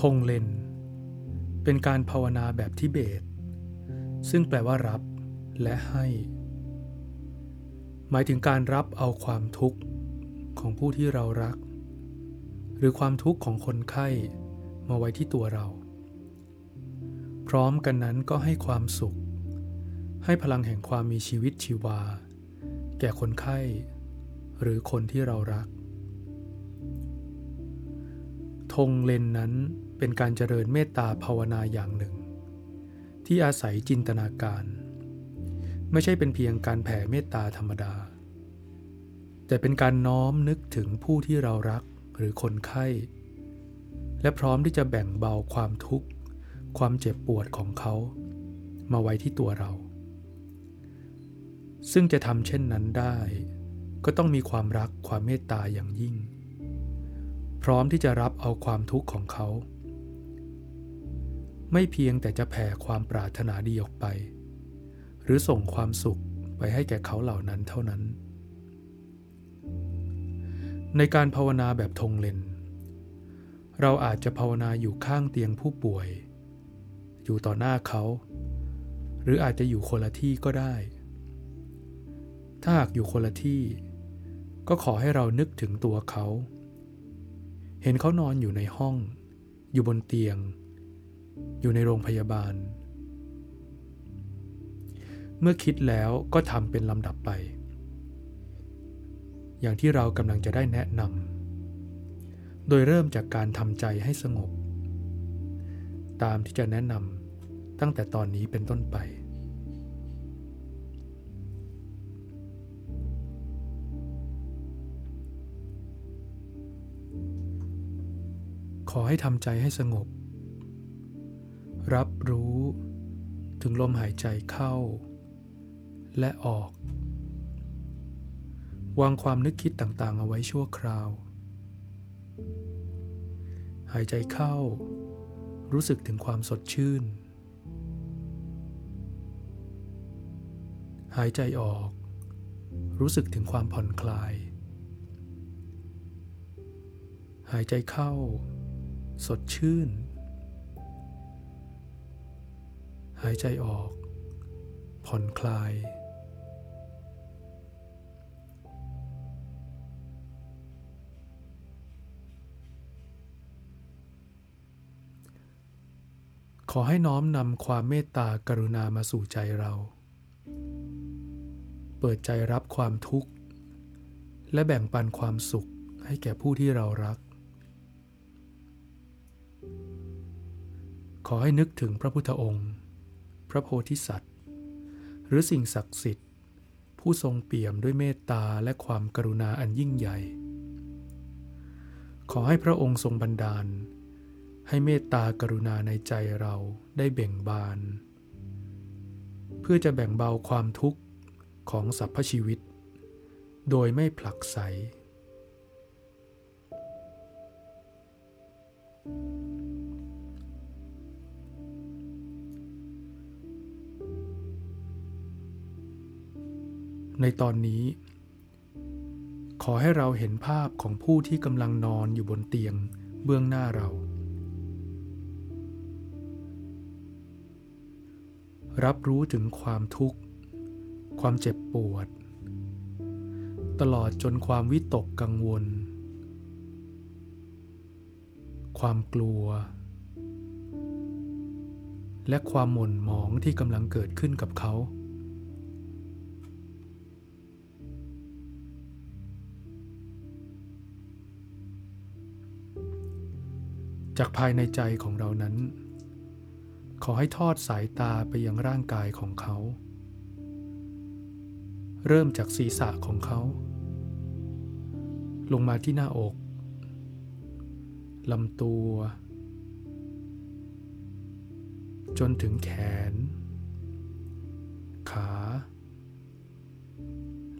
ธงเลน เป็นการภาวนาแบบทิเบต ซึ่งแปลว่ารับและให้ หมายถึงการรับเอาความทุกข์ของผู้ที่เรารัก หรือความทุกข์ของคนไข้มาไว้ที่ตัวเรา พร้อมกันนั้นก็ให้ความสุข ให้พลังแห่งความมีชีวิตชีวา แก่คนไข้ หรือคนที่เรารักธงเลนนั้น เป็นการเจริญเมตตาภาวนาอย่างหนึ่ง ที่อาศัยจินตนาการ ไม่ใช่เป็นเพียงการแผ่เมตตาธรรมดา แต่เป็นการน้อมนึกถึงผู้ที่เรารักหรือคนไข้ และพร้อมที่จะแบ่งเบาความทุกข์ ความเจ็บปวดของเขา มาไว้ที่ตัวเรา ซึ่งจะทำเช่นนั้นได้ ก็ต้องมีความรักความเมตตาอย่างยิ่งพร้อมที่จะรับเอาความทุกข์ของเขา ไม่เพียงแต่จะแผ่ความปรารถนาดีออกไป หรือส่งความสุขไปให้แก่เขาเหล่านั้นเท่านั้น ในการภาวนาแบบทงเลน เราอาจจะภาวนาอยู่ข้างเตียงผู้ป่วย อยู่ต่อหน้าเขา หรืออาจจะอยู่คนละที่ก็ได้ ถ้าหากอยู่คนละที่ ก็ขอให้เรานึกถึงตัวเขา เห็นเขานอนอยู่ในห้อง อยู่บนเตียง อยู่ในโรงพยาบาล เมื่อคิดแล้วก็ทำเป็นลำดับไป อย่างที่เรากำลังจะได้แนะนำโดยเริ่มจากการทำใจให้สงบ ตามที่จะแนะนำตั้งแต่ตอนนี้เป็นต้นไปขอให้ทำใจให้สงบ รับรู้ถึงลมหายใจเข้า และออก วางความนึกคิดต่างๆ เอาไว้ชั่วคราว หายใจเข้า รู้สึกถึงความสดชื่น หายใจออก รู้สึกถึงความผ่อนคลาย หายใจเข้า สดชื่น หายใจออก ผ่อนคลาย ขอให้น้อมนำความเมตตากรุณามาสู่ใจเรา เปิดใจรับความทุกข์ และแบ่งปันความสุขให้แก่ผู้ที่เรารักขอให้นึกถึงพระพุทธองค์ พระโพธิสัตว์ หรือสิ่งศักดิ์สิทธิ์ ผู้ทรงเปี่ยมด้วยเมตตาและความกรุณาอันยิ่งใหญ่ ขอให้พระองค์ทรงบันดาล ให้เมตตากรุณาในใจเราได้เบ่งบาน เพื่อจะแบ่งเบาความทุกข์ของสรรพชีวิต โดยไม่ผลักไส ในตอนนี้ ขอให้เราเห็นภาพของผู้ที่กำลังนอนอยู่บนเตียงเบื้องหน้าเรา รับรู้ถึงความทุกข์ ความเจ็บปวด ตลอดจนความวิตกกังวล ความกลัว และความหม่นหมองที่กำลังเกิดขึ้นกับเขา จากภายในใจของเรานั้น ขอให้ทอดสายตาไปยังร่างกายของเขา เริ่มจากศีรษะของเขา ลงมาที่หน้าอกลำตัว จนถึงแขน ขา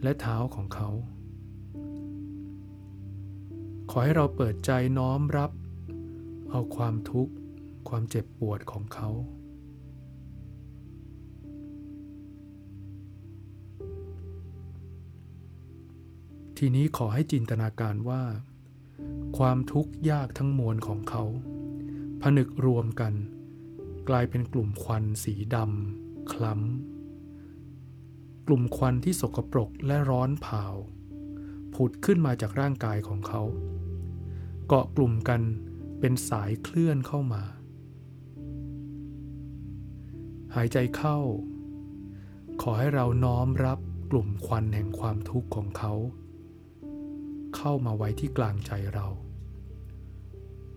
และเท้าของเขา ขอให้เราเปิดใจน้อมรับ เอาความทุกข์ ความเจ็บปวดของเขา ทีนี้ขอให้จินตนาการว่า ความทุกข์ยากทั้งมวลของเขา ผนึกรวมกัน กลายเป็นกลุ่มควันสีดำคล้ำ กลุ่มควันที่สกปรกและร้อนเผาผุดขึ้นมาจากร่างกายของเขา เกาะกลุ่มกัน เป็นสายเคลื่อนเข้ามา หายใจเข้า ขอให้เราน้อมรับกลุ่มควันแห่งความทุกข์ของเขา เข้ามาไว้ที่กลางใจเรา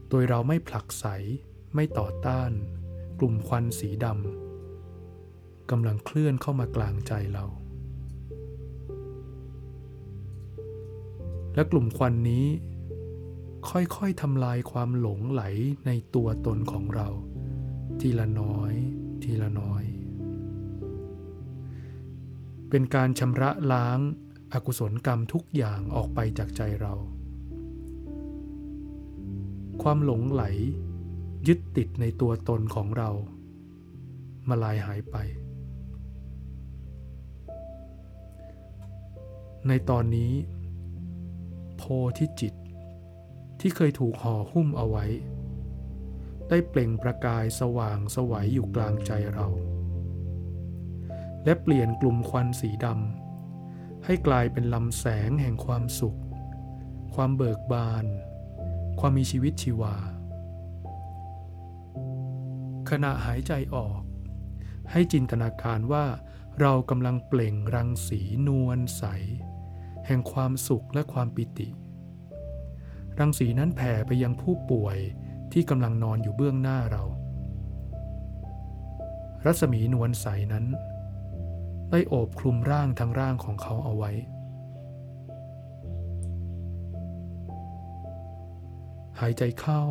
โดยเราไม่ผลักไสไม่ต่อต้าน กลุ่มควันสีดำกำลังเคลื่อนเข้ามากลางใจเรา และกลุ่มควันนี้ ค่อยๆทำลายความหลงไหลในตัวตนของเรา ทีละน้อย ทีละน้อย เป็นการชำระล้างอากุศลกรรมทุกอย่างออกไปจากใจเรา ความหลงไหล ยึดติดในตัวตนของเรา มาลายหายไป ในตอนนี้ โพธิจิต ที่เคยถูกห่อหุ้มเอาไว้ ได้เปล่งประกายสว่างสวัยอยู่กลางใจเรา และเปลี่ยนกลุ่มควันสีดำให้กลายเป็นลำแสงแห่งความสุข ความเบิกบาน ความมีชีวิตชีวา ขณะหายใจออก ให้จินตนาการว่าเรากำลังเปล่งรังสีนวลใส แห่งความสุขและความปิติ รังสีนั้นแผ่ไปยังผู้ป่วยที่กำลังนอนอยู่เบื้องหน้าเรา รัศมีนวลใสนั้น ได้โอบคลุมร่างทั้งร่างของเขาเอาไว้ หายใจเข้า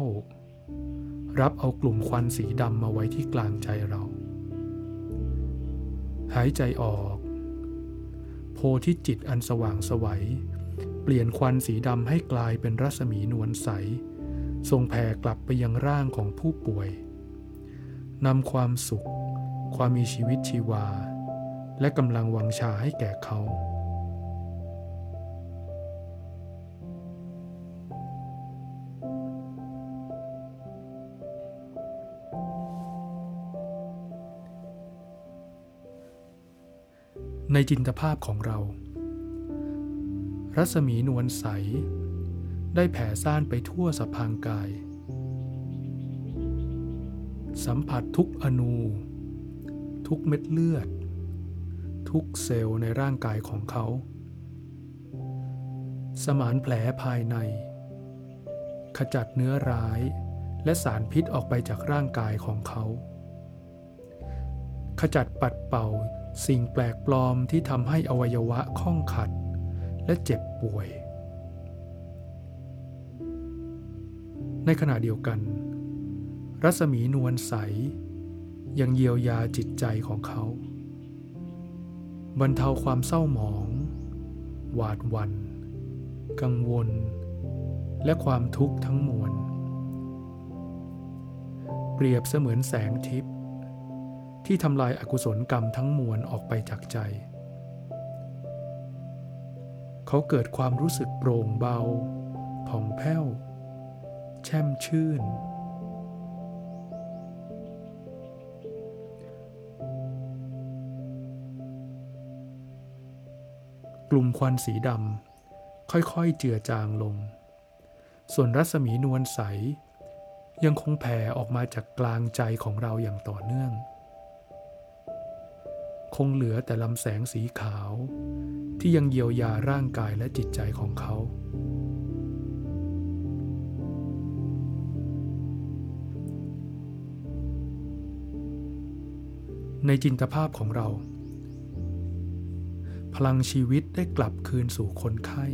รับเอากลุ่มควันสีดำมาไว้ที่กลางใจเรา หายใจออก โพธิจิตอันสว่างสวัย เปลี่ยนควันสีดำให้กลายเป็นรัศมีนวลใส ทรงแผ่กลับไปยังร่างของผู้ป่วยนำความสุข ความมีชีวิตชีวา และกำลังวังชาให้แก่เขา ในจินตภาพของเรา รัศมีนวลใส ได้แผ่ซ่านไปทั่วสะพางกาย สัมผัสทุกอนู ทุกเม็ดเลือด ทุกเซลล์ในร่างกายของเขา สมานแผลภายใน ขจัดเนื้อร้ายและสารพิษออกไปจากร่างกายของเขา ขจัดปัดเป่าสิ่งแปลกปลอมที่ทำให้อวัยวะข้องขัด และเจ็บป่วย ในขณะเดียวกัน รัศมีนวลใส ยังเยียวยาจิตใจของเขา บรรเทาความเศร้าหมอง หวาดวัน กังวล และความทุกข์ทั้งมวล เปรียบเสมือนแสงทิพย์ที่ทำลายอากุศลกรรมทั้งมวลออกไปจากใจ เขาเกิดความรู้สึกโปร่งเบา ผ่องแผ้ว แช่มชื่น กลุ่มควันสีดำค่อยๆเจือจางลง ส่วนรัศมีนวลใส ยังคงแผ่ออกมาจากกลางใจของเราอย่างต่อเนื่อง คงเหลือแต่ลำแสงสีขาว ที่ยังเยียวยาร่างกายและจิตใจของเขา ในจินตภาพของเรา พลังชีวิตได้กลับคืนสู่คนไข้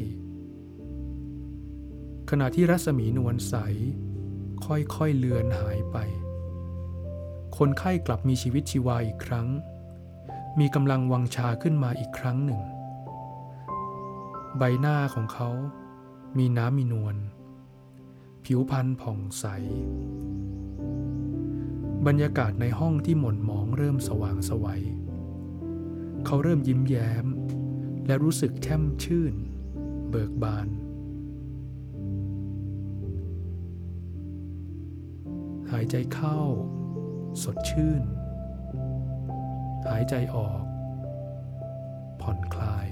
ขณะที่รัศมีนวลใส ค่อยๆเลือนหายไป คนไข้กลับมีชีวิตชีวาอีกครั้ง มีกำลังวังชาขึ้นมาอีกครั้งหนึ่ง ใบหน้าของเขามีน้ำมีนวล ผิวพรรณผ่องใส บรรยากาศในห้องที่หม่นหมองเริ่มสว่างสวัย เขาเริ่มยิ้มแย้ม และรู้สึกแช่มชื่น เบิกบาน หายใจเข้า สดชื่น หายใจออก ผ่อนคลาย